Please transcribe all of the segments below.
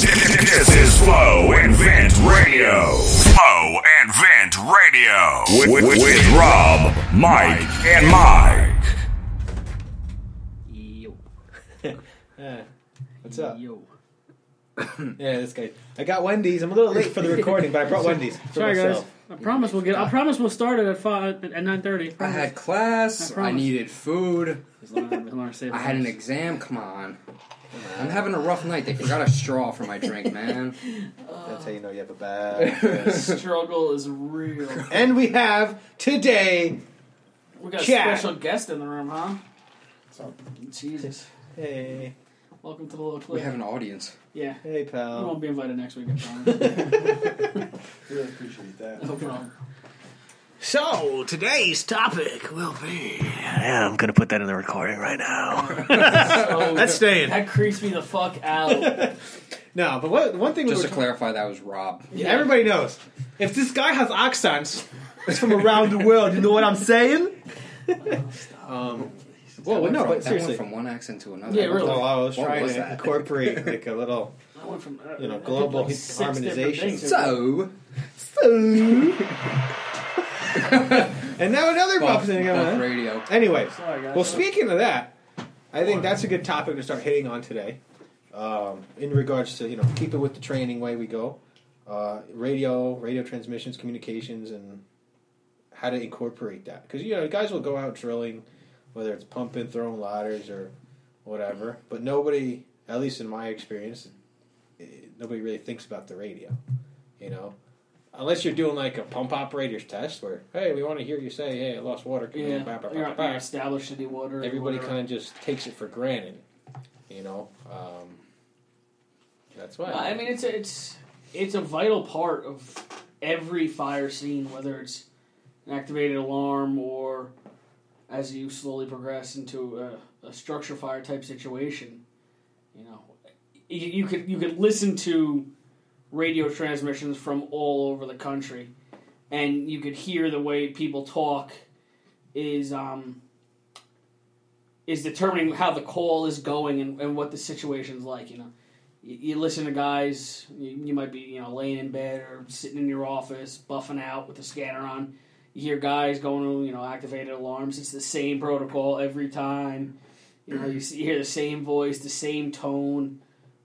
This is Flow and Vent Radio. Flow and Vent Radio. With, with, with Rob, Mike, and Mike. Yo. Yeah. What's up? Yo. Yeah, this guy. I got Wendy's. I'm a little late for the recording, but I brought Wendy's. For Sorry, guys. I promise we'll get. I promise we'll start it at five at nine thirty. I had class. I I, needed food. I I had an exam. Come on. I'm having a rough night. They forgot a straw for my drink, man. That's how you know you have a bad. struggle is real. and we have today. We got Chat. a special guest in the room, huh? Jesus. Hey, Welcome to the little We have an audience. yeah. hey, pal. You pal. won't be invited next week, I promise. Really appreciate that. no problem. So today's topic will be. Yeah, I'm gonna put that in the recording right now. So, That's staying. that creeps me the fuck out. No, but what, one thing we Just were to clarify, that was Rob. Yeah, everybody knows. If this guy has accents, it's from around the world. You know what I'm saying? um, well, That no, went but from, seriously. went from one accent to another. Yeah, really. Well, I was What trying was to that? incorporate like a little. I went from uh, You know, I did global like six harmonization. different things. So, And now another buff, buff thing. buff on. radio. Anyway, Sorry, guys. well, speaking of that, I think that's a good topic to start hitting on today. Um, in regards to you know, keep it with the training way we go, uh, radio, radio transmissions, communications, and how to incorporate that. Because you know, guys will go out drilling, whether it's pumping, throwing ladders, or whatever. But nobody, at least in my experience, eh, nobody really thinks about the radio. You know, unless you're doing like a pump operator's test, where hey, we want to hear you say, hey, I lost water. Can you yeah, bah, bah, bah, you're, bah, bah." you're established city water. everybody kind of just takes it for granted. You know, um, that's why. I mean, it's a, it's it's a vital part of every fire scene, whether it's an activated alarm or as you slowly progress into a, a structure fire type situation. You know, you, you could you could listen to radio transmissions from all over the country, and you could hear the way people talk is um is determining how the call is going and, and what the situation's like. You know you, you listen to guys, you, you might be, you know, laying in bed or sitting in your office, buffing out with the scanner on. You hear guys going to, you know, activated alarms. It's the same protocol every time. You know, you, see, you hear the same voice, the same tone.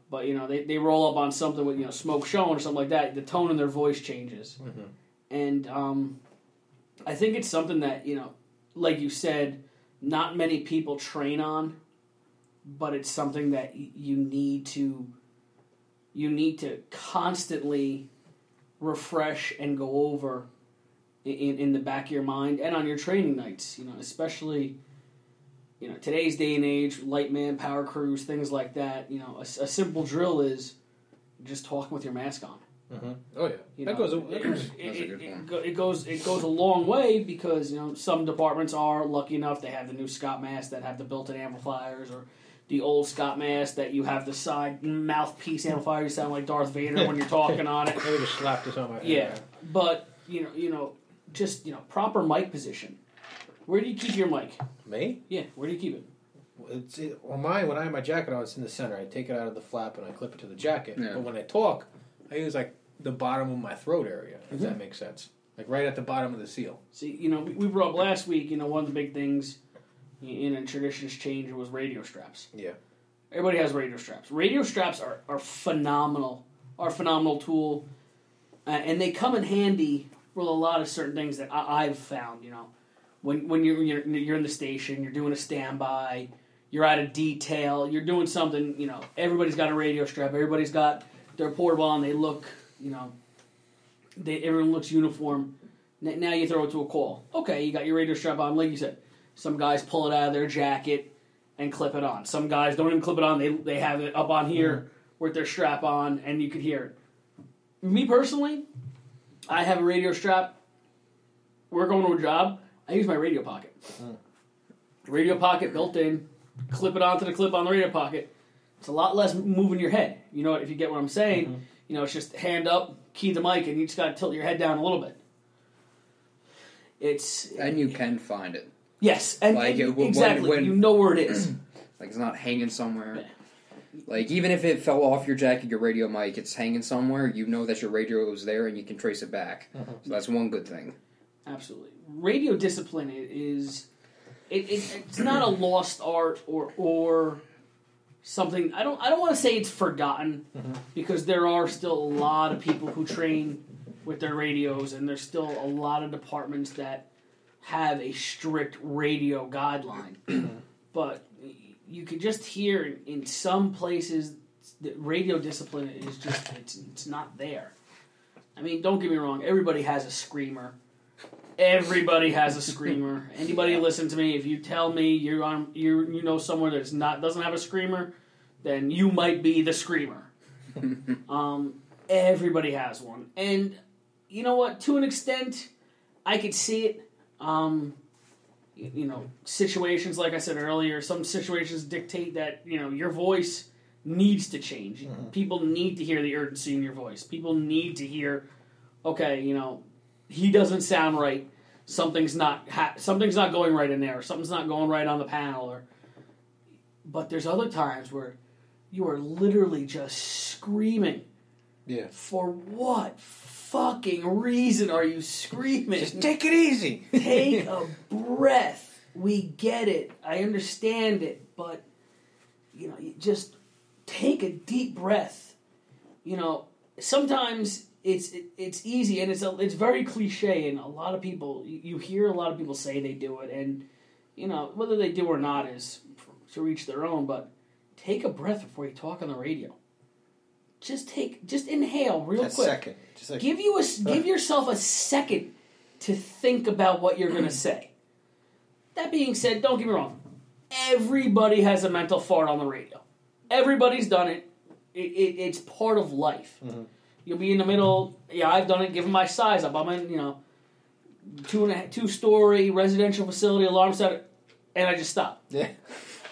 But, you know, they, they roll up on something with, you know, smoke showing or something like that. The tone in their voice changes. And um, I think it's something that, you know, like you said, not many people train on but it's something that y- you need to you need to constantly refresh and go over in, in the back of your mind and on your training nights you know especially you know today's day and age light man power crews things like that you know a simple drill is just talking with your mask on mm-hmm. oh yeah, you that know, goes. it, That goes it- That's it- it go- it goes it goes a long way because you know some departments are lucky enough they have the new Scott masks that have the built-in amplifiers or the old Scott mask that you have the side mouthpiece amplifier you sound like Darth Vader when you're talking on it. Maybe just slap this on my head. Yeah, but you know you know just you know proper mic position. Where do you keep your mic? Me? Yeah, where do you keep it? It's it, well, mine when I have my jacket on, it's in the center. I take it out of the flap and I clip it to the jacket. Yeah. But when I talk, I use like the bottom of my throat area. If Mm-hmm. that makes sense, like right at the bottom of the seal. See, you know, we, we brought up last week. You know, one of the big things in a traditions change was radio straps. Yeah. Everybody has radio straps. Radio straps are, are phenomenal, are a phenomenal tool, uh, and they come in handy for a lot of certain things that I, I've found. You know, when when you're, you're you're in the station, you're doing a standby, you're at a detail, you're doing something. You know, everybody's got a radio strap. Everybody's got their portable and They look, you know, they everyone looks uniform. N- Now you throw it to a call. Okay, you got your radio strap on, like you said. Some guys pull it out of their jacket and clip it on. Some guys don't even clip it on. They they have it up on here mm-hmm. with their strap on, and you could hear it. Me personally, I have a radio strap. We're going to a job. I use my radio pocket. Radio pocket built in. Clip it onto the clip on the radio pocket. It's a lot less moving your head. You know what? if you get what I'm saying. You know it's just hand up, key the mic, and you just got to tilt your head down a little bit. It's And you can find it. yes, and, Like, and when- exactly when- you know where it is. Like it's not hanging somewhere. Like even if it fell off your jacket, your radio mic, it's hanging somewhere. You know that your radio is there, and you can trace it back. Mm-hmm. So that's one good thing. Absolutely. Radio discipline is it, it, it's not a lost art or or something I don't I don't want to say it's forgotten mm-hmm. because there are still a lot of people who train with their radios and there's still a lot of departments that have a strict radio guideline. Mm-hmm. but you can just hear in, in some places that radio discipline is just it's it's not there. I mean, don't get me wrong, everybody has a screamer. Everybody has a screamer. Anybody listen to me? If you tell me you're on, you you know somewhere that's not doesn't have a screamer, then you might be the screamer. um, everybody has one, and you know what? To an extent, I could see it. Um, y- you know, situations like I said earlier, some situations dictate that you know your voice needs to change. People need to hear the urgency in your voice. People need to hear, okay, you know, he doesn't sound right. Something's not ha- something's not going right in there. Something's not going right on the panel. Or, but there's other times where you are literally just screaming. Yeah. For what fucking reason are you screaming? Just take it easy. Take a breath. We get it. I understand it, but you know, you just take a deep breath. You know, sometimes it's it, it's easy and it's a, it's very cliche, and a lot of people you, hear a lot of people say they do it, and you know whether they do or not is to each their own. But take a breath before you talk on the radio. Just take, just inhale real That quick. second. Just like, Give you a give yourself a second to think about what you're going to say. That being said, don't get me wrong. Everybody has a mental fart on the radio. Everybody's done it. it, it it's part of life. Mm-hmm. You'll be in the middle. Yeah, I've done it. Given my size up, I'm in you know two and a two story residential facility alarm set, and I just stop. yeah.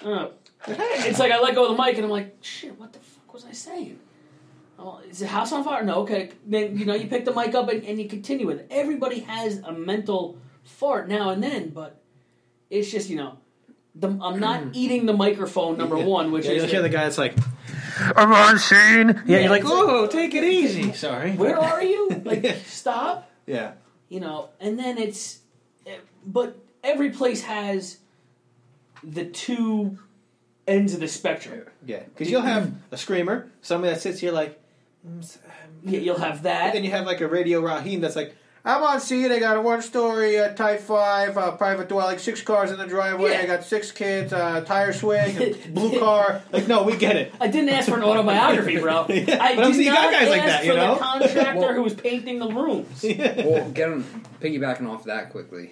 I. It's like I let go of the mic and I'm like, shit, what the fuck was I saying? Oh, is the house on fire? No, okay. Then you know you pick the mic up and, and you continue with it. Everybody has a mental fart now and then, but it's just you know, the, I'm not hmm. eating the microphone number one, which Yeah, is you'll hear the guy that's like, I'm on scene. Yeah, Yeah, you're like, it's like- oh, take it easy. Sorry. where are you? Like stop. Yeah. you know, and then it's, but every place has the two ends of the spectrum. Yeah. Because you'll have a screamer, somebody that sits here like, mm, Yeah, You'll have that. and that. then you have like a radio Raheem that's like, I'm on scene. I got a one-story uh, Type Five uh, private dwelling, six cars in the driveway. Yeah. I got six kids, uh, tire swing, blue car. Like, no, we get it. I didn't ask for an autobiography, bro. Yeah, I but I'm did seeing you got not guys like that, you for know? the contractor Well- who was painting the rooms. well, get on, piggybacking off that quickly.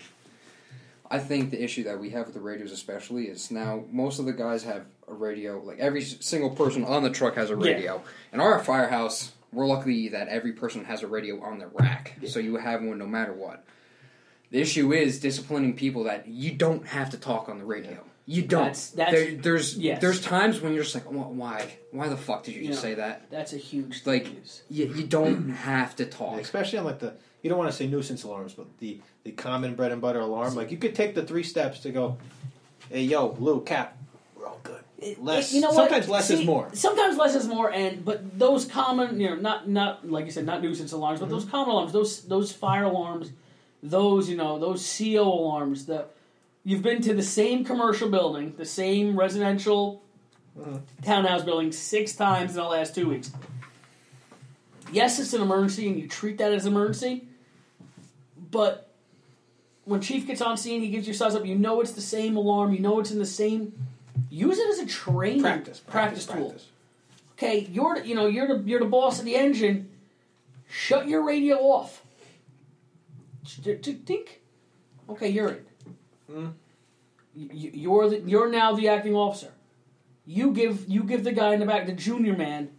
I think the issue that we have with the radios, especially, is now most of the guys have a radio. Like every single person on the truck has a Yeah. radio. In our firehouse, we're lucky that every person has a radio on their rack, so you have one no matter what. The issue is disciplining people that you don't have to talk on the radio. You don't. That's- that's- There- there's yes. there's times when you're just like, "Wh- why? Why the fuck did you just Yeah. say that? That's a huge Like, thing. you, you don't have to talk. Especially on like the you don't want to say nuisance alarms, but the the common bread and butter alarm. Like you could take the three steps to go. Hey, yo, Lou, Cap, we're all good. Less. you know what? sometimes less is more. Sometimes less is more, and but those common, you know, not not like you said, not nuisance alarms, but mm-hmm. those common alarms, those those fire alarms, those you know, those CO alarms. The you've been to the same commercial building, the same residential mm-hmm. townhouse building six times in the last two weeks. Yes, it's an emergency, and you treat that as an emergency. But when Chief gets on scene, he gives you size up. You know it's the same alarm. You know it's in the same. Use it as a training Practice, practice, practice, tool. practice. Okay, you're the- you know you're the you're the boss of the engine. Shut your radio off. Think. Okay, you're it. Mm. You're the, you're now the acting officer. You give you give the guy in the back, the junior man,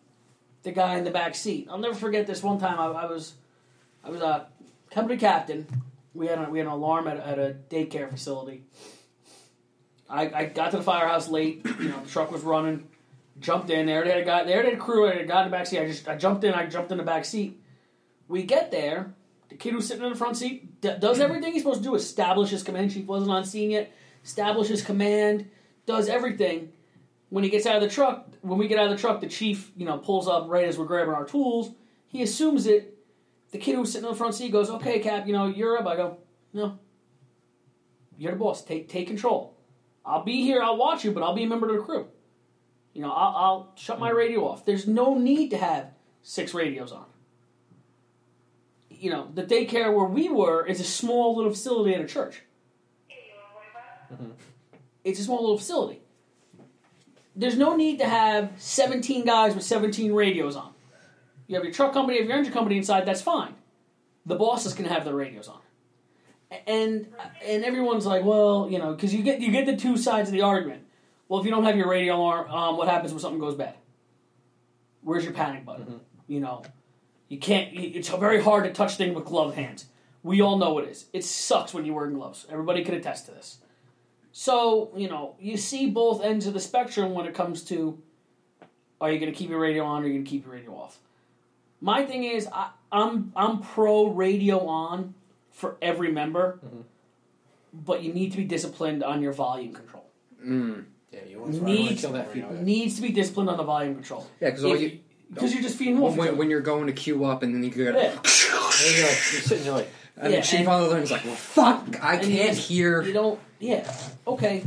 the guy in the back seat. I'll never forget this one time. I, I was I was a company captain. We had a, we had an alarm at, at a daycare facility. I, I got to the firehouse late. You know, the truck was running. Jumped in there. They had a guy. There, they had a crew. Had a in the back seat. I just I jumped in. I jumped in the back seat. We get there. The kid who's sitting in the front seat d- does everything he's supposed to do. Establishes command. Chief wasn't on scene yet. Establishes command. Does everything. when he gets out of the truck, when we get out of the truck, the chief, you know, pulls up right as we're grabbing our tools. He assumes it. The kid who's sitting in the front seat goes, "Okay, Cap, you know, you're up." I go, "No, you're the boss. Take take control. I'll be here. I'll watch you, but I'll be a member of the crew. You know, I'll, I'll shut my radio off. There's no need to have six radios on. You know, the daycare where we were is a small little facility at a church. Mm-hmm. It's a small little facility. There's no need to have 17 guys with 17 radios on. You have your truck company, you have your engine company inside, that's fine. The bosses can have their radios on. And and everyone's like, well, you know, because you get you get the two sides of the argument. Well, if you don't have your radio alarm, um, what happens when something goes bad? Where's your panic button? You know, you can't. It's very hard to touch things with gloved hands. We all know it is. It sucks when you're wearing gloves. Everybody can attest to this. So you know, you see both ends of the spectrum when it comes to: Are you going to keep your radio on, or are you going to keep your radio off? My thing is, I, I'm I'm pro radio on for every member, but you need to be disciplined on your volume control. Mm. Yeah, you want to Needs- kill that feedback. Needs to be disciplined on the volume control. Yeah, because all you, you're just feeding wolf. when, when you're going to queue up and then you go, Yeah. And you're, like, you're sitting there like, and Yeah, the chief and- on the other end is like, well, "Fuck, I can't just- hear." You don't. Yeah. Okay.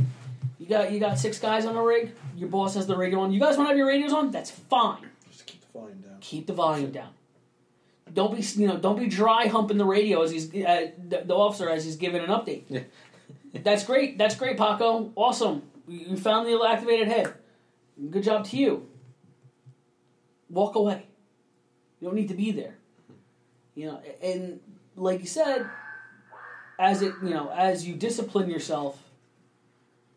You got you got six guys on the rig. Your boss has the radio on. You guys want to have your radios on? That's fine. Just keep the volume down. Keep the volume down. Don't be you know don't be dry humping the radio as he's uh, the, the officer as he's giving an update. Yeah. That's great. That's great, Paco. Awesome. You you found the activated head. Good job to you. Walk away. You don't need to be there. You know, and like you said, as it you know, as you discipline yourself,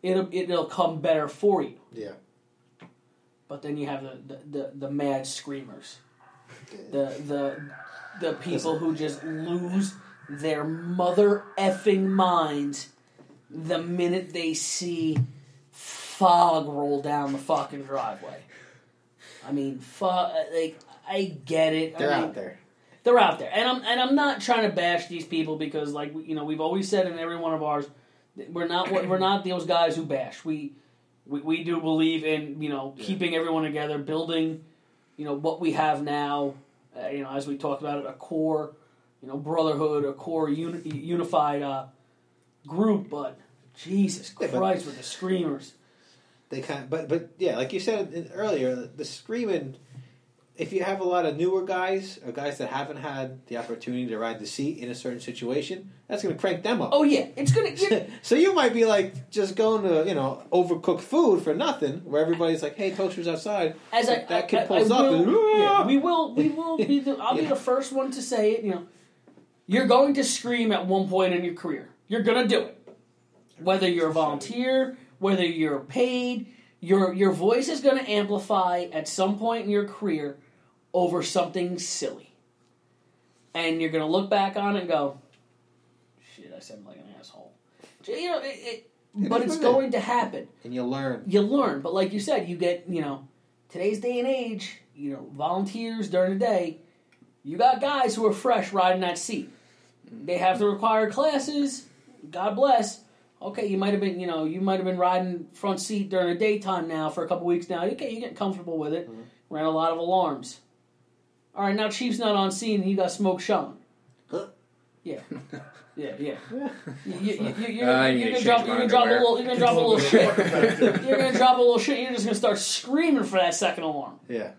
it'll it'll come better for you. yeah. But then you have the the, the, the mad screamers, the the the people who just lose their mother effing minds the minute they see fog roll down the fucking driveway. I mean, fog. Like I get it. They're I mean, out there. they're out there, and I'm and I'm not trying to bash these people because, like you know, we've always said in every one of ours, we're not we're not those guys who bash. We we, we do believe in you know keeping everyone together, building you know what we have now. Uh, you know, as we talked about it, a core you know brotherhood, a core uni- unified uh, group. But Jesus Yeah, but- Christ, with the screamers. They kind of, but but yeah, like you said earlier, the screaming. If you have a lot of newer guys or guys that haven't had the opportunity to ride the seat in a certain situation, that's going to crank them up. Oh yeah, it's gonna. so you might be like just going to you know overcooked food for nothing, where everybody's like, "Hey, toasters outside." as I, that I- kid I- pulls I up will- and yeah, we will we will be the, I'll be the first one to say it. You know, you're going to scream at one point in your career. You're gonna do it, whether you're a volunteer, whether you're paid. Your your voice is going to amplify at some point in your career over something silly, and you're going to look back on it and go, "Shit, I sound like an asshole." You know, it, it, but it's what it going to happen and you learn. you learn. But like you said, you get you know today's day and age. You know, volunteers during the day. You got guys who are fresh riding that seat. They have the required classes. God bless. Okay, you might have been, you know, you might have been riding front seat during the daytime now for a couple weeks now. Okay, you're getting comfortable with it. Mm-hmm. Ran a lot of alarms. All right, now Chief's not on scene and you got smoke showing. Huh? Yeah, yeah, yeah. You, you, you, you're, Uh, you're, gonna drop, you're gonna drop a little, you're gonna drop a little shit. You're gonna drop a little shit. You're just gonna start screaming for that second alarm. Yeah.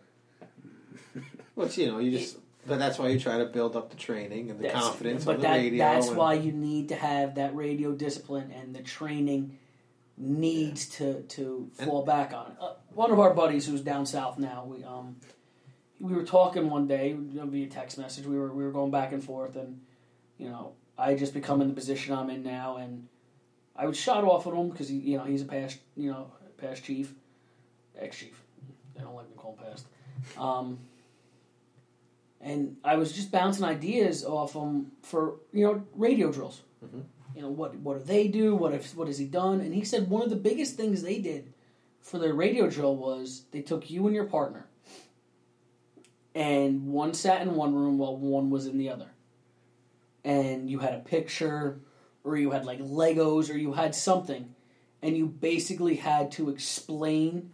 Which you know you just, but that's why you try to build up the training and the That's- confidence but on the that, radio. that's and- why you need to have that radio discipline and the training needs to to fall back on. Uh, one of our buddies who's down south now, we um we were talking one day via text message. We were we were going back and forth, and you know I just become in the position I'm in now, and I was shot off at him because he you know he's a past you know past chief, ex chief. They don't like me calling past. Um, and I was just bouncing ideas off him for you know radio drills. You know what what do they do? What if what has he done? And he said one of the biggest things they did for their radio drill was they took you and your partner, and one sat in one room while one was in the other, and you had a picture, or you had like Legos, or you had something, and you basically had to explain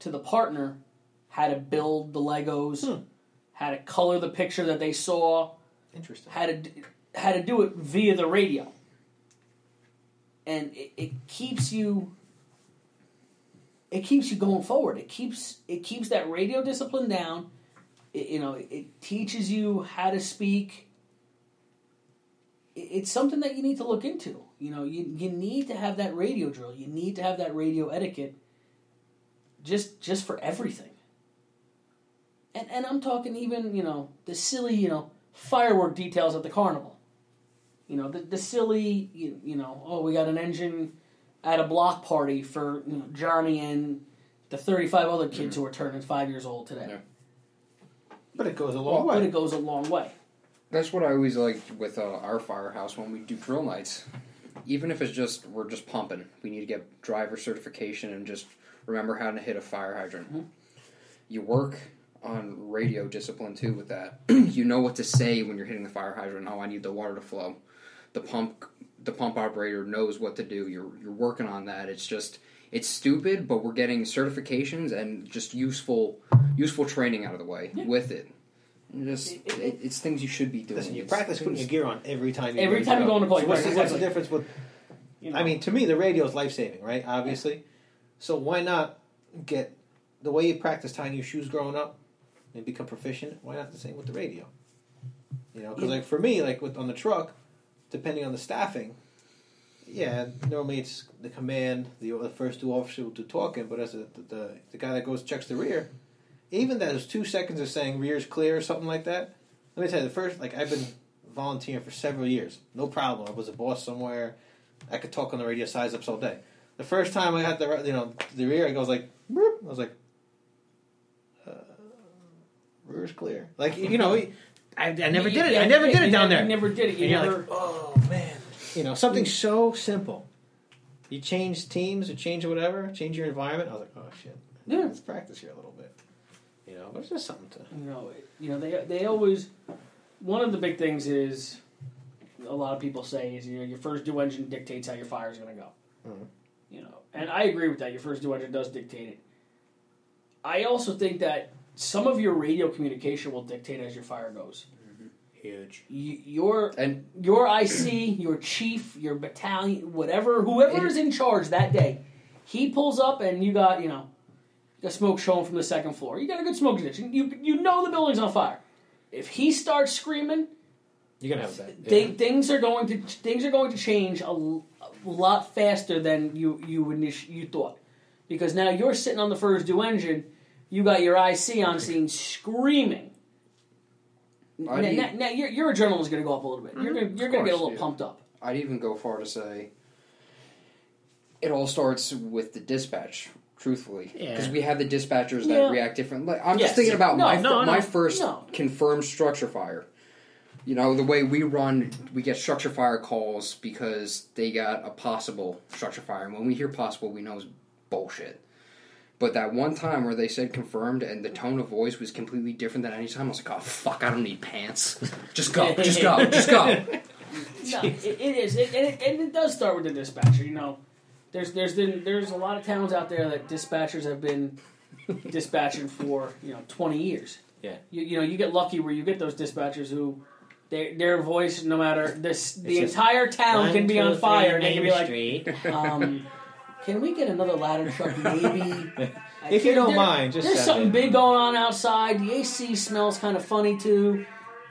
to the partner how to build the Legos, Hmm. how to color the picture that they saw, Interesting. how to how to do it via the radio, and it, it keeps you. It keeps you going forward. It keeps it keeps that radio discipline down. It, you know, it teaches you how to speak. It- It's something that you need to look into. You know, you you need to have that radio drill. You need to have that radio etiquette. Just just for everything. And and I'm talking even you know the silly you know firework details at the carnival. You know the the silly you, you know oh we got an engine at a block party for you know, Johnny and the 35 other kids mm-hmm. who are turning five years old today. Yeah. But it goes a long But way. it goes a long way. That's what I always liked with uh, our firehouse when we do drill nights. Even if it's just we're just pumping, we need to get driver certification and just remember how to hit a fire hydrant. You work on radio discipline too with that. you know what to say when you're hitting the fire hydrant. Oh, I need the water to flow. The pump, the pump operator knows what to do. You're you're working on that. It's just it's stupid, but we're getting certifications and just useful useful training out of the way with it. And just It- it- it, it's things you should be doing. Listen, you It's practice putting your gear on every time. You Every go time you go on the call, So what's, the, what's the difference with? You know. I mean, to me, the radio is life saving, right? Obviously. So why not get the way you practice tying your shoes growing up and become proficient? Why not the same with the radio? You know, because Yeah. like for me, like with on the truck, depending on the staffing, yeah, normally it's the command, the, the first two officers will do talking, but as the, the the guy that goes checks the rear, even those two seconds of saying rear's clear or something like that. Let me tell you, the first like I've been volunteering for several years, no problem. I was a boss somewhere. I could talk on the radio size ups all day. The first time I had the you know the rear, I goes like. I was like, uh, rear's clear. Like you know, I, I never You- did it. I never did it down there. Never did it. You you're never. like, oh man, you know something so simple. You change teams or change whatever, change your environment. I was like, oh shit, Yeah. let's practice here a little bit. You know, but it's just something to. you know, you know, they they always. One of the big things is, a lot of people say is you know your first due engine dictates how your fire is going to go. Mhm. You know, and I agree with that. Your first due engine does dictate it. I also think that some of your radio communication will dictate as your fire goes. Huge. You, your And your IC, your chief, your battalion, whatever, whoever is in charge that day, he pulls up and you got, you know, the smoke showing from the second floor. You got a good smoke detection. You you know the building's on fire. If he starts screaming, You're gonna have that. thi- things are going to things are going to change a, l- a lot faster than you you init- you thought, because now you're sitting on the first due engine. You got your IC on scene screaming. I'd Now, now, now your, your adrenaline's going to go up a little bit. You're mm-hmm. going you're going to get a little yeah. pumped up. I'd even go far to say it all starts with the dispatch. Truthfully, Yeah. because we have the dispatchers that Yeah. react differently. I'm Yes. just thinking about No, my no, fir- no, my first no. confirmed structure fire. You know the way we run, we get structure fire calls because they got a possible structure fire, and when we hear possible, we know it's bullshit. But that one time where they said confirmed and the tone of voice was completely different than any time, I was like, "Oh fuck, I don't need pants. Just go, just go, just go." No, it, it is, it, and, it, and it does start with the dispatcher. You know, there's there's been there's a lot of towns out there that dispatchers have been dispatching for you know 20 years. Yeah. You, you know, you get lucky where you get those dispatchers who. Their, their voice, no matter this, the just entire town can be on fire, and they can be like, Street. um, "Can we get another ladder truck, maybe?" If you don't There- mind, just there's something it. big going on outside. The AC smells kind of funny too,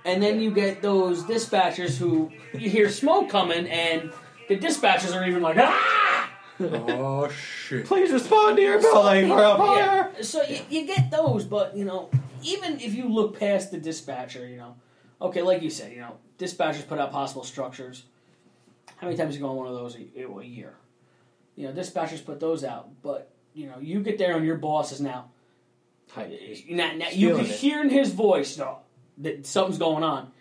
and then you get those dispatchers who you hear smoke coming, and the dispatchers are even like, "Ah!" oh shit! Please respond to your building. We're on fire. Yeah. So you, you get those, but you know, even if you look past the dispatcher, you know, okay, like you said, you know, dispatchers put out possible structures. How many times you go on one of those a, a year? You know, dispatchers put those out, but you know, you get there and your boss is now. Hype. Now, now you can it. hear in his voice though, that something's going on.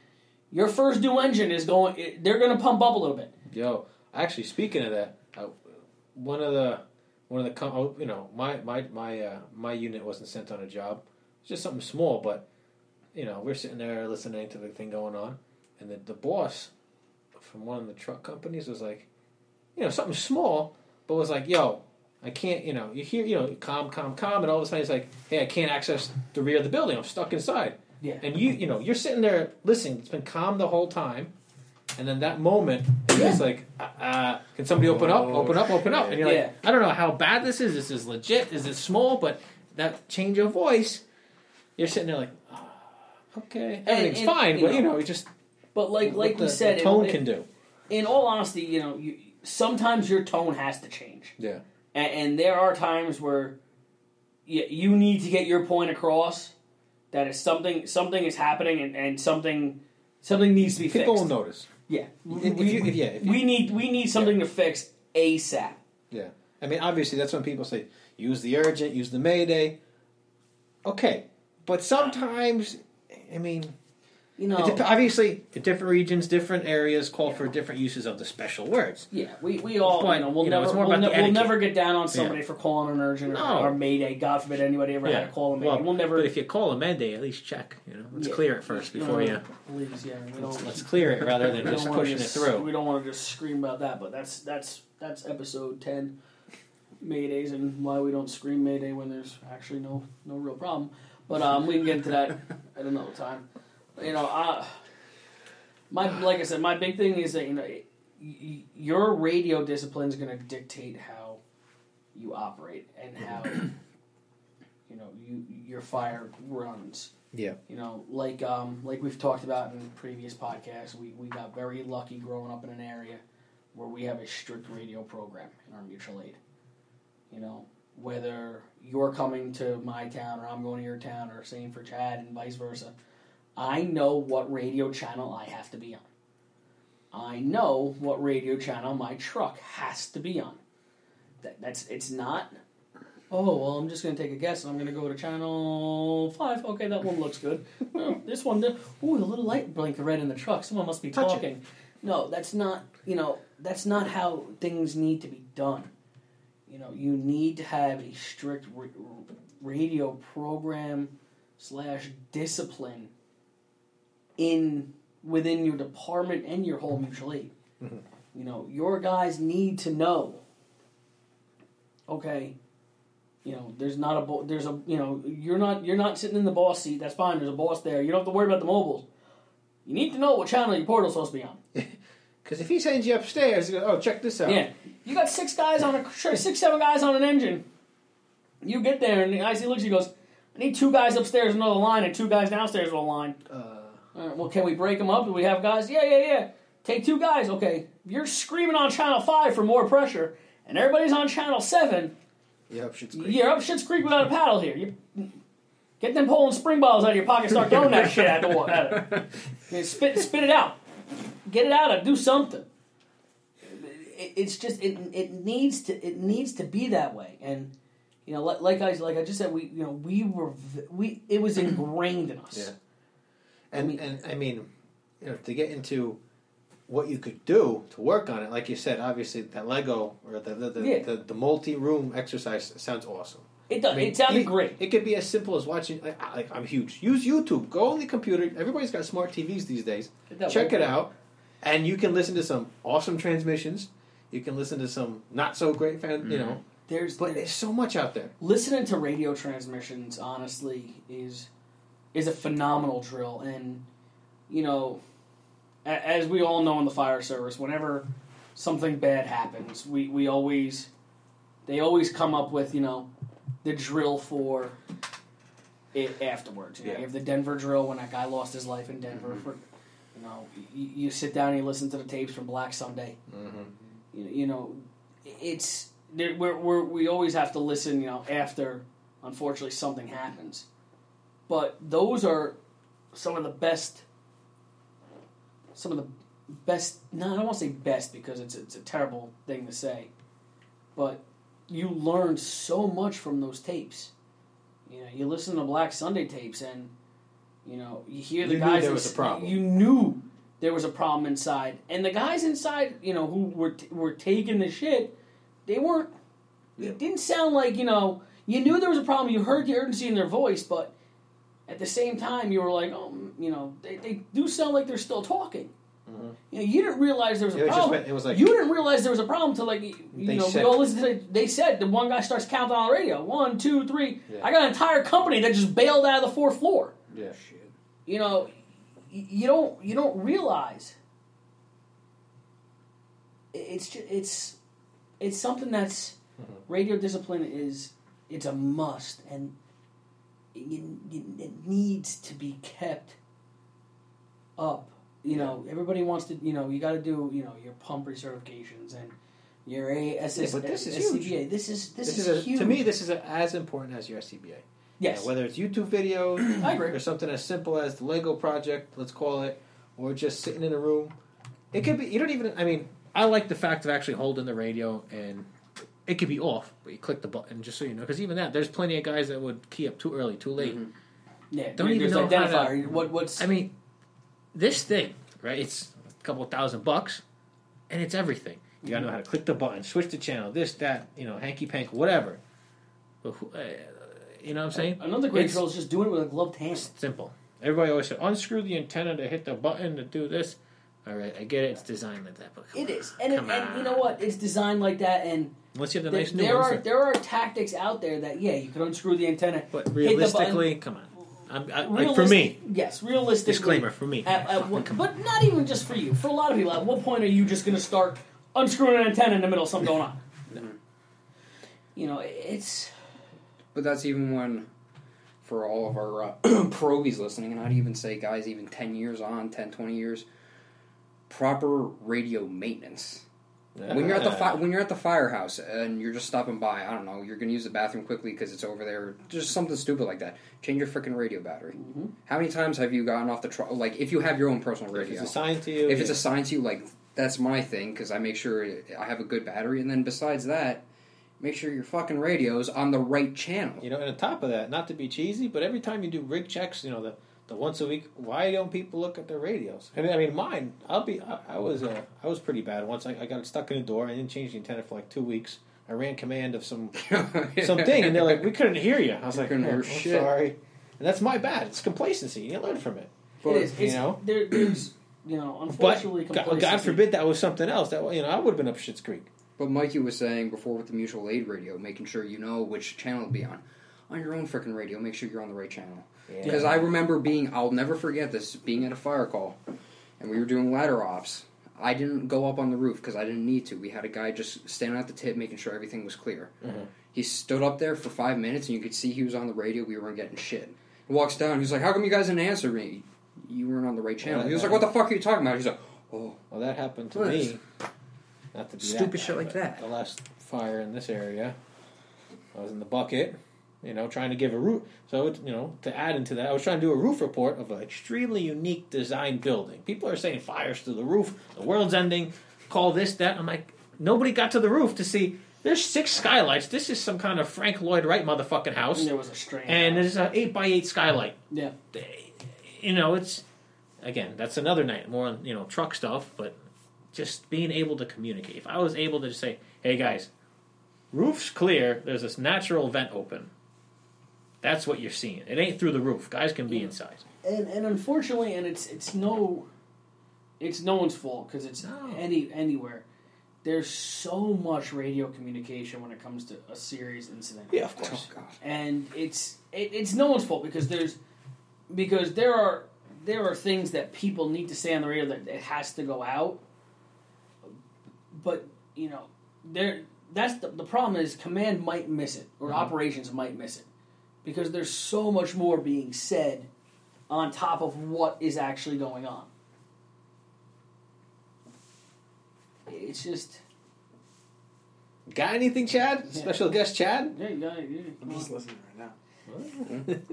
Your first due engine is going. They're going to pump up a little bit. Yo, actually, speaking of that, uh, one of the one of the com- oh, you know my my my uh, my unit wasn't sent on a job. It's just something small, but you know we're sitting there listening to the thing going on, and the the boss from one of the truck companies was like, you know, something small, but was like, yo, I can't, you know, you hear, you know, calm, calm, calm, and all of a sudden it's like, hey, I can't access the rear of the building. I'm stuck inside. Yeah. And you, you know, you're sitting there listening. It's been calm the whole time, and then that moment, it's just like, uh, uh, can somebody open up, open up, open up? And you're Yeah. like, I don't know how bad this is. This is legit. Is it small? But that change of voice, you're sitting there like, ah, okay, everything's and, fine, you but you know, know, it just But like like the, we said, the tone it- can do. in all honesty, you know, you, sometimes your tone has to change, Yeah. and, and there are times where you, you need to get your point across. That is something something is happening, and, and something something needs to be People fixed. will notice. Yeah, If we, you- if- yeah, if you- we need we need something to fix ASAP. Yeah. I mean, obviously, that's when people say, use the urgent, use the mayday. Okay. But sometimes, I mean, You know, it dep- obviously, different regions, different areas call for different uses of the special words. Yeah, we, we all But, you know we'll you know, never it's more we'll, about ne- the we'll etiquette. never get down on somebody for calling an urgent No. or, or mayday. God forbid anybody ever had to call a mayday. Well, we'll never. But if you call a mayday, at least check. You know, let's Yeah. clear it first before you. Please, yeah, we don't. Let's clear it rather than we just don't wanna pushing it just- through. We don't want to just scream about that, but that's that's that's episode ten, maydays, and why we don't scream mayday when there's actually no no real problem. But um, we can get into that at another time. You know, I, my like I said, my big thing is that you know y- your radio discipline is going to dictate how you operate and how you know you your fire runs. Yeah. You know, like um, like we've talked about in previous podcasts, we, we got very lucky growing up in an area where we have a strict radio program in our mutual aid. You know, whether you're coming to my town or I'm going to your town or same for Chad and vice versa, I know what radio channel I have to be on. I know what radio channel my truck has to be on. That, that's it's not Oh well, I'm just gonna take a guess. And I'm gonna go to channel five. Okay, that one looks good. Oh, this one, ooh, the little light blinked red in the truck. Someone must be Touch it. talking. No, that's not. You know, that's not how things need to be done. You know, you need to have a strict ra- radio program slash discipline in within your department and your whole mutual aid. You know, your guys need to know. Okay, you know, there's not a bo- there's a you know you're not you're not sitting in the boss seat. That's fine. There's a boss there. You don't have to worry about the mobiles. You need to know what channel your portal's supposed to be on. Because if he sends you upstairs, you go, oh, check this out. Yeah, you got six guys on a six seven guys on an engine. You get there and the IC looks. He goes, I need two guys upstairs another line and two guys downstairs on a line. Uh, right, well, can we break them up? Do we have guys? Yeah, yeah, yeah. Take two guys. Okay, you're screaming on channel five for more pressure, and everybody's on channel seven. yeah, shit's great. You're up Shit's Creek without a paddle here. You get them pulling spring balls out of your pocket. Start throwing that shit at the wall. At it. Yeah, spit, spit it out. Get it out. Of do something. It, it's just it. It needs to. It needs to be that way. And you know, like, like I like I just said, we you know we were we. It was ingrained in us. Yeah. And I mean- and I mean, you know, to get into what you could do to work on it, like you said, obviously that Lego or the the, the, Yeah. the, the multi-room exercise sounds awesome. It does. I mean, it sounded you- great. It could be as simple as watching. Like, like I'm huge. Use YouTube. Go on the computer. Everybody's got smart TVs these days. That Check way. it out, and you can listen to some awesome transmissions. You can listen to some not so great fan. You mm-hmm. know, There's but there's so much out there. listening to radio transmissions honestly is is a phenomenal drill. And you know as we all know in the fire service whenever something bad happens we, we always they always come up with you know the drill for it afterwards. You, know, Yeah. you have the denver drill when that guy lost his life in denver mm-hmm. for you know you, you sit down and you listen to the tapes from black sunday. Mm-hmm. You, you know, it's we're, we're, we always have to listen. You know, after unfortunately something happens, but those are some of the best. Some of the best. No, I don't want to say best because it's it's a terrible thing to say, but you learn so much from those tapes. You know, you listen to Black Sunday tapes and. You know, you hear the You knew guys. there was a problem. You knew there was a problem inside, and the guys inside, you know, who were t- were taking the shit, they weren't. Yeah. It didn't sound like you know. You knew there was a problem. You heard the urgency in their voice, but at the same time, you were like, oh, mm, you know, they, they do sound like they're still talking. You know, you didn't realize there was a It problem. been- it was like- you didn't realize there was a problem until like you know said- we all listen to. They said the one guy starts counting on the radio. One, two, three. Yeah. I got an entire company that just bailed out of the fourth floor. Yeah. Shit. You know, you don't you don't realize. It's just, it's it's something that's Mm-hmm. radio discipline is it's a must and you, you, it needs to be kept up. You know, everybody wants to. You know, you got to do. You know, your pump recertifications and your ASS, Yeah, but this is SCBA. This is this, This, is, is, a, huge to me. This is a, as important as your SCBA. yes. Yeah, whether it's YouTube videos I agree. or something as simple as the Lego project, let's call it, or just sitting in a room. It could be. You don't even. I mean, I like the fact of actually holding the radio and it could be off, but you click the button just so you know. Because even that, there's plenty of guys that would key up too early, too late. Mhm. yeah, don't there- even there's know how to- what what's I mean, this thing, right? It's a couple thousand bucks, and it's everything. You gotta know how to click the button, switch the channel, this, that, you know, hanky pank, whatever. But who, uh, you know what I'm saying? another great It's- drill is just doing it with a gloved hand. It's simple. Everybody always said, unscrew the antenna to hit the button to do this. All right, I get it. It's designed like that, but come It on, is, and, it, and you know what? It's designed like that, and Unless you have the there, nice new there ones, are that- there are tactics out there that yeah, you can unscrew the antenna. but hit the realistically, come on. I'm, I, like for me, yes, realistically. disclaimer for me. At, at what, but not even just for you. For a lot of people, at what point are you just going to start unscrewing an antenna in the middle of something going on? You know, it's But that's even when, for all of our uh, probies listening, and I'd even say guys even 10 years on, 10, 20 years, proper radio maintenance. When you're at the fi- when you're at the firehouse and you're just stopping by, I don't know, you're gonna use the bathroom quickly because it's over there, just something stupid like that. Change your freaking radio battery. Mm-hmm. How many times have you gotten off the truck? like if you have your own personal if radio? it's assigned to you, if it's assigned to you, like that's my thing because I make sure I have a good battery, and then besides that, make sure your fucking radio's on the right channel. You know, and on top of that, not to be cheesy, but every time you do rig checks, you know, the, the once a week, why don't people look at their radios? I mean, I mean mine, I'll be, I, I was, uh, I was pretty bad. Once I, I got stuck in a door, I didn't change the antenna for like two weeks. I ran command of some something, and they're like, "We couldn't hear you." I was like, couldn't "Oh, I'm shit." sorry," and that's my bad. It's complacency. You learn from it. it is. you know. there, there's you know, But unfortunately, God, God forbid that was something else. That you know, I would have been up Shit's Creek. But Mikey was saying before with the mutual aid radio, making sure you know which channel to be on. On your own freaking radio, make sure you're on the right channel. Because I remember being, I'll never forget this, being at a fire call, and we were doing ladder ops. I didn't go up on the roof because I didn't need to. We had a guy just standing at the tip making sure everything was clear. Mm-hmm. He stood up there for five minutes, and you could see he was on the radio. We weren't getting shit. He walks down. He's like, "How come you guys didn't answer me? You weren't on the right channel." He was like, "What the fuck are you talking about?" He's like, "Oh, Well, that happened to me. Not to be Stupid that shit like that. The last fire in this area, I was in the bucket, you know, trying to give a roof. So, you know, to add into that, I was trying to do a roof report of an extremely unique design building. People are saying fires to the roof, the world's ending, call this, that. I'm like, nobody got to the roof to see. There's six skylights. This is some kind of Frank Lloyd Wright motherfucking house. And there was a strain. And there's an 8 by 8 skylight yeah, you know, it's again that's another night more on you know truck stuff, but just being able to communicate. If I was able to just say, "Hey guys, roof's clear. There's this natural vent open." That's what you're seeing. It ain't through the roof. Guys can be inside. and and unfortunately, and it's it's no, it's no one's fault because it's No. any anywhere. There's so much radio communication when it comes to a serious incident. Yeah, of course. oh god." and it's it, it's no one's fault because there's because there are there are things that people need to say on the radio that it has to go out but you know there that's the, the problem is command might miss it or mm-hmm. operations might miss it because there's so much more being said on top of what is actually going on it's just Got anything, Chad? Yeah. Special guest, Chad? yeah, you got it, yeah, I'm just on. listening right now. Just.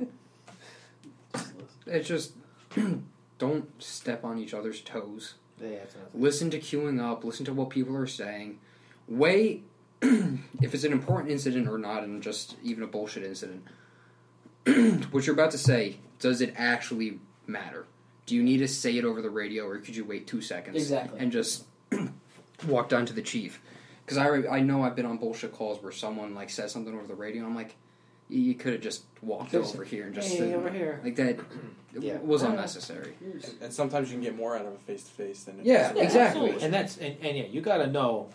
It's just don't step on each other's toes. Yeah. Listen to queuing up. Listen to what people are saying. Weigh if it's an important incident or not, and just even a bullshit incident. what you're about to say, does it actually matter? Do you need to say it over the radio, or could you wait two seconds Exactly. and just walk down to the chief? Because I, I know I've been on bullshit calls where someone like says something over the radio. I'm like, You, you could have just walked Could've over said, here and just "Hey, over here." like that. Yeah. was unnecessary. And sometimes you can get more out of a face to face than Yeah, Yeah, exactly. absolutely. And that's and, and yeah, you got to know.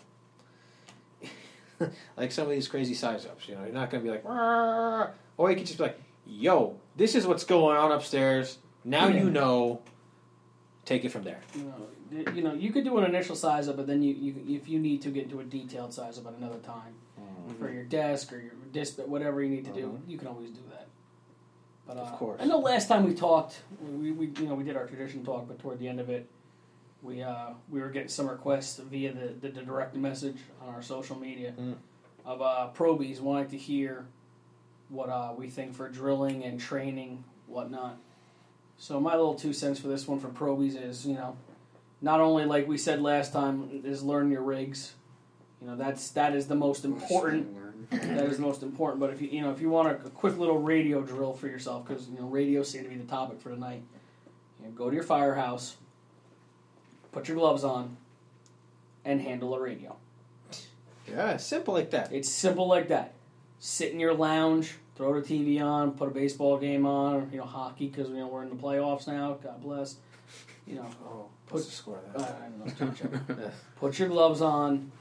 like some of these crazy size ups, you know, you're not going to be like, "Rrrr," or you can just be like, "Yo, this is what's going on upstairs. Now you know. Take it from there." You know, you know, you could do an initial size up, but then you, you if you need to get into a detailed size up at another time for your desk or your disc, whatever you need to do, you can always do that. But uh, Of course. I know last time we talked, we, we you know we did our tradition talk, but toward the end of it, we uh, we were getting some requests via the, the, the direct message on our social media Mm. of uh, probies wanting to hear what uh, we think for drilling and training, whatnot. So my little two cents for this one for probies is, you know, not only like we said last time is learn your rigs. You know, that's that is the most important. That is the most important. But if you you know if you want a, a quick little radio drill for yourself, because you know radio seemed to be the topic for tonight. You know, go to your firehouse, put your gloves on, and handle a radio. Yeah, simple like that. It's simple like that. Sit in your lounge, throw the TV on, put a baseball game on, you know, hockey because you know we're in the playoffs now. God bless. You know, Oh, Put- what's the score of uh, that? I don't know, it's too much. Yeah. put your gloves on,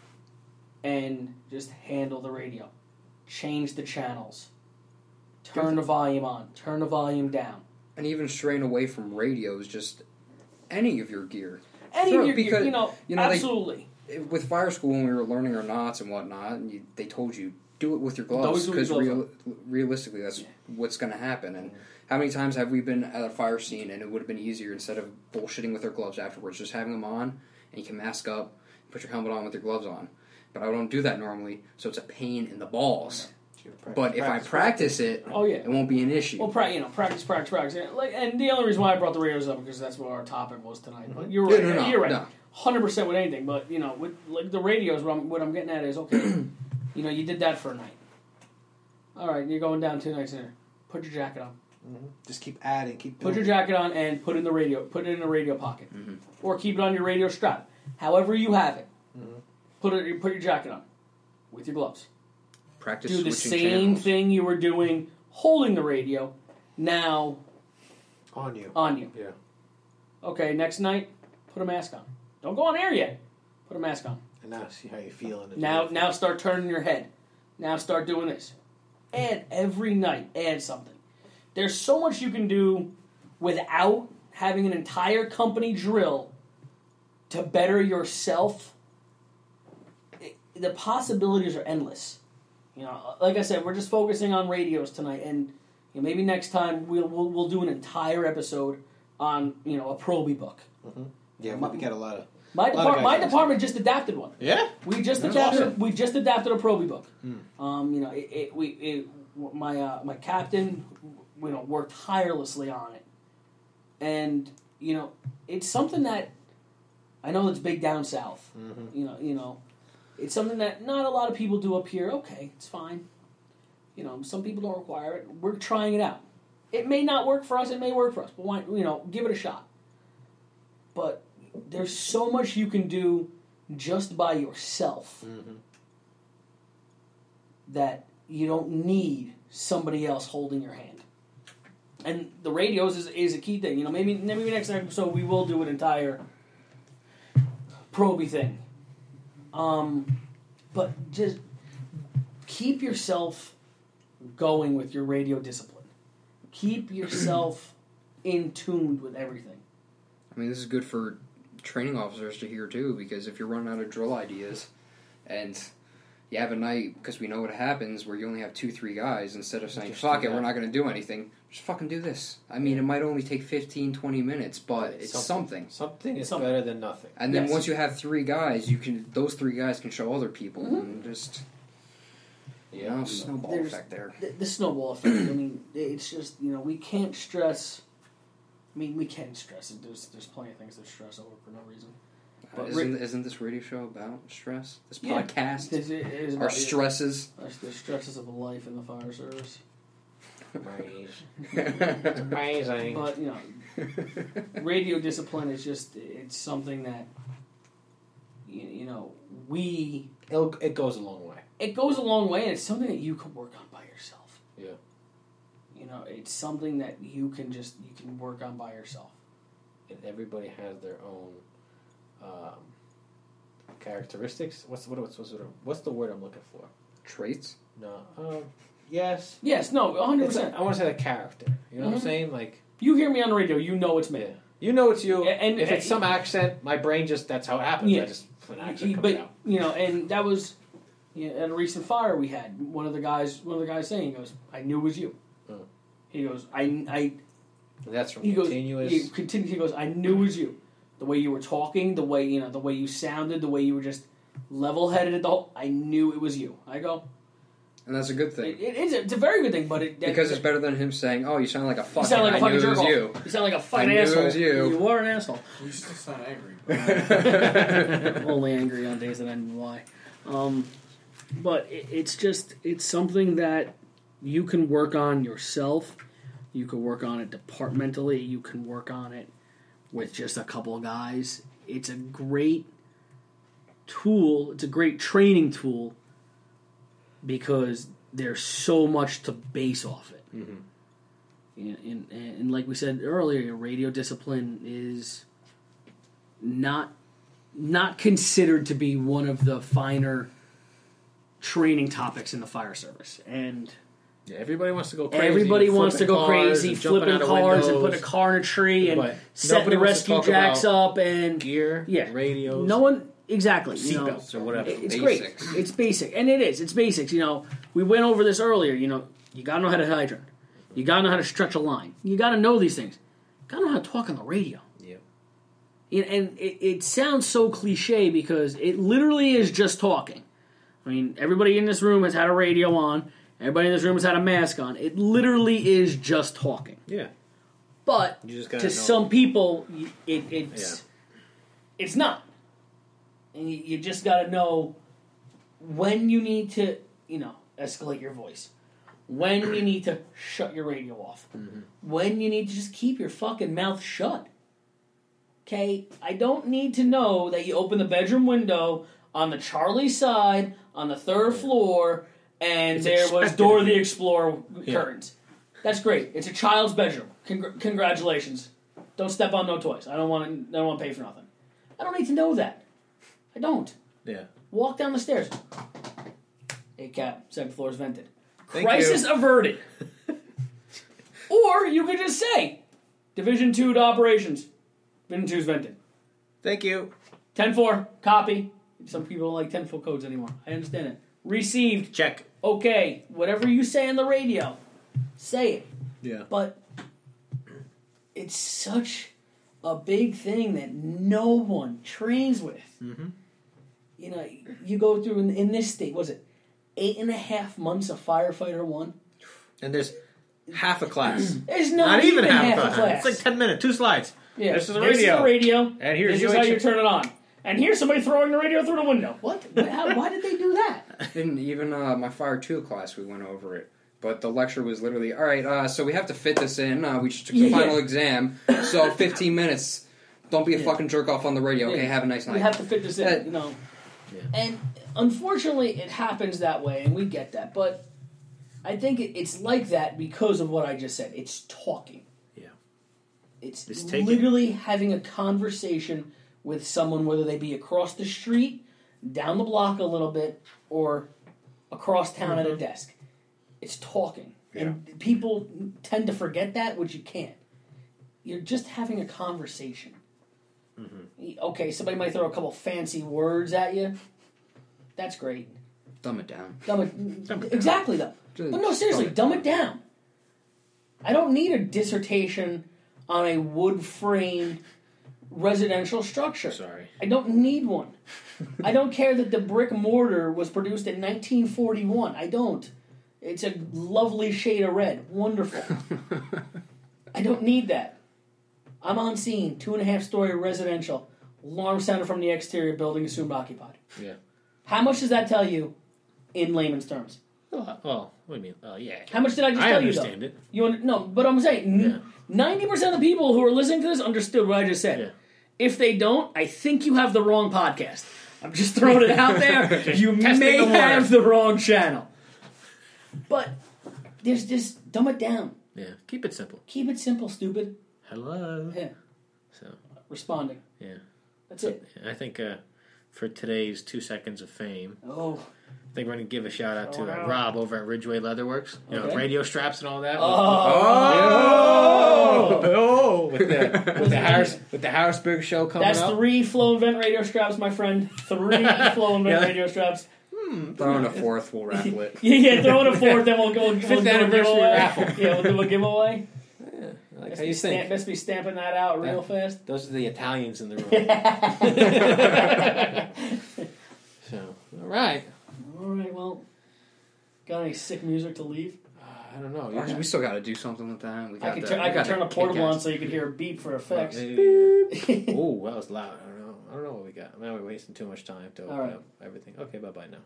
and just handle the radio. Change the channels. Turn the volume on. Turn the volume down. and even straying away from radios, just any of your gear. Any Sure, of your, because, you know, you know, they- absolutely. With fire school, when we were learning our knots and whatnot, and you, they told you do it with your gloves Always with your because real, realistically, that's what's going to happen. And how many times have we been at a fire scene and it would have been easier instead of bullshitting with our gloves afterwards, just having them on and you can mask up, put your helmet on with your gloves on. But I don't do that normally, so it's a pain in the balls. But if I practice it, Oh yeah. it won't be an issue. Well, pra- you know, practice, practice, practice. And, Like, and the only reason why I brought the radios up because that's what our topic was tonight. Mm-hmm. But you're Yeah, right. no, no, you're right. Hundred percent with anything. But you know, with like the radios, what I'm, what I'm getting at is okay. You know, you did that for a night. All right, you're going down two nights in. Put your jacket on. Just keep adding, keep Put doing your jacket on and put in the radio. Put it in a radio pocket, Mhm. or keep it on your radio strap. However you have it. Mhm. Put it. Put your jacket on with your gloves. Practice Do the same channels. thing you were doing holding the radio. Now on you. on you. Yeah. Okay, next night, put a mask on. Don't go on air yet. Put a mask on. Now see how you're feeling. Now, now start turning your head. Now start doing this. Add every night. Add something. There's so much you can do without having an entire company drill to better yourself. It- the possibilities are endless. You know, like I said, we're just focusing on radios tonight, and you know, maybe next time we'll, we'll we'll do an entire episode on you know a Proby book. Mm-hmm. Yeah, we got a lot of. My A lot of depart- my department just adapted one. Yeah. We just That's adapted. awesome. We just adapted a Proby book. Hmm. Um, you know, it, it, we it, my uh, my captain, you know, worked tirelessly on it, and you know, it's something that I know it's big down south. Mhm. You know, you know, it's something that not a lot of people do up here. Okay, it's fine. You know, some people don't require it. We're trying it out. It may not work for us. It may work for us, but why? You know, give it a shot. But there's so much you can do just by yourself Mhm. that you don't need somebody else holding your hand. And the radios is, is a key thing. You know, maybe maybe next episode we will do an entire Proby thing. Um, but just keep yourself going with your radio discipline. Keep yourself in tuned with everything. I mean, this is good for training officers to hear too, because if you're running out of drill ideas, and you have a night because we know what happens where you only have two, three guys, instead of saying "fuck it, we're not going to do anything," just fucking do this. I mean, it might only take 15, 20 minutes, but it's something. Something is Something. better than nothing. And then Yes. once you have three guys, you can those three guys can show other people, Mm-hmm. and just you know, snowball There's- effect there. the, the snowball effect. I mean, it's just you know we can't stress. I mean, we can stress it. There's there's plenty of things that stress over for no reason. Uh, But isn't, isn't this radio show about stress? This Yeah. podcast, It, it is our stresses. the stresses of life in the fire service. It's amazing. But you know, radio discipline is just it's something that you, you know we It'll, it goes a long way. it goes a long way, and it's something that you can work on by yourself. Yeah. You know, it's something that you can just you can work on by yourself. And everybody has their own um, characteristics. What's what, what's what's the, what's the word I'm looking for? Traits. No. Um, yes. Yes, no, 100. percent I want to say the character. You know what I'm Mhm. saying? Like You hear me on the radio, you know it's me. Yeah. you know it's you. Yeah, and- if it's and- some accent, my brain just that's how it happens. Yeah. I just an accent comes but out. you know, and that was you know, at a recent fire we had. One of the guys, one of the guys saying, he "goes, I knew it was you." He goes, "I, I." That's from He goes, continuous. He continue. He goes, "I knew it was you." The way you were talking, the way you know, the way you sounded, the way you were just level-headed. The whole, I knew it was you. I go, And that's a good thing. it, it is. It's a very good thing, but it that, because it's better than him saying, "Oh, you sound like a You sound like a I fucking knew it jerk was off. you. You sound like a fucking knew it asshole. was you. You are an asshole. You still sound angry. I'm only angry on days that I know why. Um, but it, it's just it's something that you can work on yourself. You can work on it departmentally. You can work on it with just a couple of guys. It's a great tool. It's a great training tool because there's so much to base off it. Mm-hmm. And, and, and like we said earlier, radio discipline is not not considered to be one of the finer training topics in the fire service. And yeah, everybody wants to go crazy. everybody wants to flipping go cars crazy, flipping cars and windows. put a car in a tree and setting the rescue jacks up and gear, yeah, radios. No one exactly seatbelts or whatever. It's Basics. great. It's basic, and it is. It's basics. You know, we went over this earlier. You know, you gotta know how to hydrant. You gotta know how to stretch a line. You gotta know these things. You gotta know how to talk on the radio. Yeah. And, and it, it sounds so cliche because it literally is just talking. I mean, everybody in this room has had a radio on. Everybody in this room has had a mask on. It literally is just talking. Yeah. But You just gotta to know. some people, y- it, it's it's not, and you, you just got to know when you need to, you know, escalate your voice, when you need to shut your radio off, Mm-hmm. when you need to just keep your fucking mouth shut. Okay, I don't need to know that you open the bedroom window on the Charlie side on the third floor, and It's there was Dora the. Explorer Yeah. curtains. That's great. It's a child's bedroom. Congr- congratulations. Don't step on no toys. I don't want to. I don't want to pay for nothing. I don't need to know that. I don't. Yeah. Walk down the stairs. Hey, cap. Second floor is vented. Thank Crisis you. averted. or you could just say, Division two to operations. Division two is vented. Thank you. 10-4, copy. Some people don't like 10-4 codes anymore. I understand it. Received. Check. Okay. Whatever you say on the radio, say it. Yeah. But it's such a big thing that no one trains with. Mm-hmm. You know, you go through in, in this state, was it eight and a half months of firefighter one? And there's half a class. There's not, Not even half, half a class. class. It's like ten minutes, two slides. yeah, this is a This radio. is the radio. And here's this is how you turn it on. And here's somebody throwing the radio through the window. What? How, why did they do that? And even uh, my fire two class, we went over it. But the lecture was literally, all right. Uh, so we have to fit this in. Uh, we just took the Yeah. final exam. So 15 minutes. Don't be a Yeah. fucking jerk off on the radio. Okay, Yeah. have a nice night. We have to fit this in, you know. Yeah. And unfortunately, it happens that way, and we get that. But I think it, it's like that because of what I just said. It's talking. Yeah. It's, It's taking- literally having a conversation with someone, whether they be across the street, down the block a little bit, or across town at a mm-hmm. desk. It's talking. And people tend to forget that, which you can't. You're just having a conversation. Mm-hmm. Okay, somebody might throw a couple fancy words at you. That's great. Dumb it down. Dumb it, exactly though. Just But no, seriously, dumb dumb it down. I don't need a dissertation on a wood frame residential structure. Sorry. I don't need one. I don't care that the brick mortar was produced in 1941. I don't. It's a lovely shade of red. Wonderful. I don't need that. I'm on scene, two and a half story residential. Alarm sounded from the exterior building assumed occupied. Yeah. How much does that tell you in layman's terms? Oh, well, what do you mean? Oh, yeah. How much did I just I tell you? I understand it. You under, no, but I'm saying ninety percent of the people who are listening to this understood what I just said. Yeah. If they don't, I think you have the wrong podcast. I'm just throwing it out there. you may the have the wrong channel. But there's just dumb it down. Yeah, keep it simple. Keep it simple, stupid. Hello. Yeah. So Responding. yeah, That's it. I think uh, for today's two seconds of fame, Oh. I think we're gonna give a shout out to Oh, uh. Rob over at Ridgeway Leatherworks. You know, Okay. radio straps and all that. Oh. Oh, with the with the Harris with the Harrisburg show coming That's up. three flow and vent radio straps, my friend. Three flow and vent Yeah. radio straps. Throw in a fourth, we'll raffle it. Yeah, yeah, throw in a fourth, then we'll go. We'll, Fifth do a anniversary giveaway. raffle. Yeah, we'll do a giveaway. Yeah, like Best how you stamp, think. best be stamping that out real fast. Those are the Italians in the room. so, all right. All right, well, got any sick music to leave? Uh, I don't know. Actually, we still got to do something with that. We got I can, the, turn, we I can got turn the a portable on so you can hear a beep for oh, effects. oh, that was loud. I don't know. I don't know what we got. Now we're wasting too much time to open All right. up everything. Okay, bye bye now.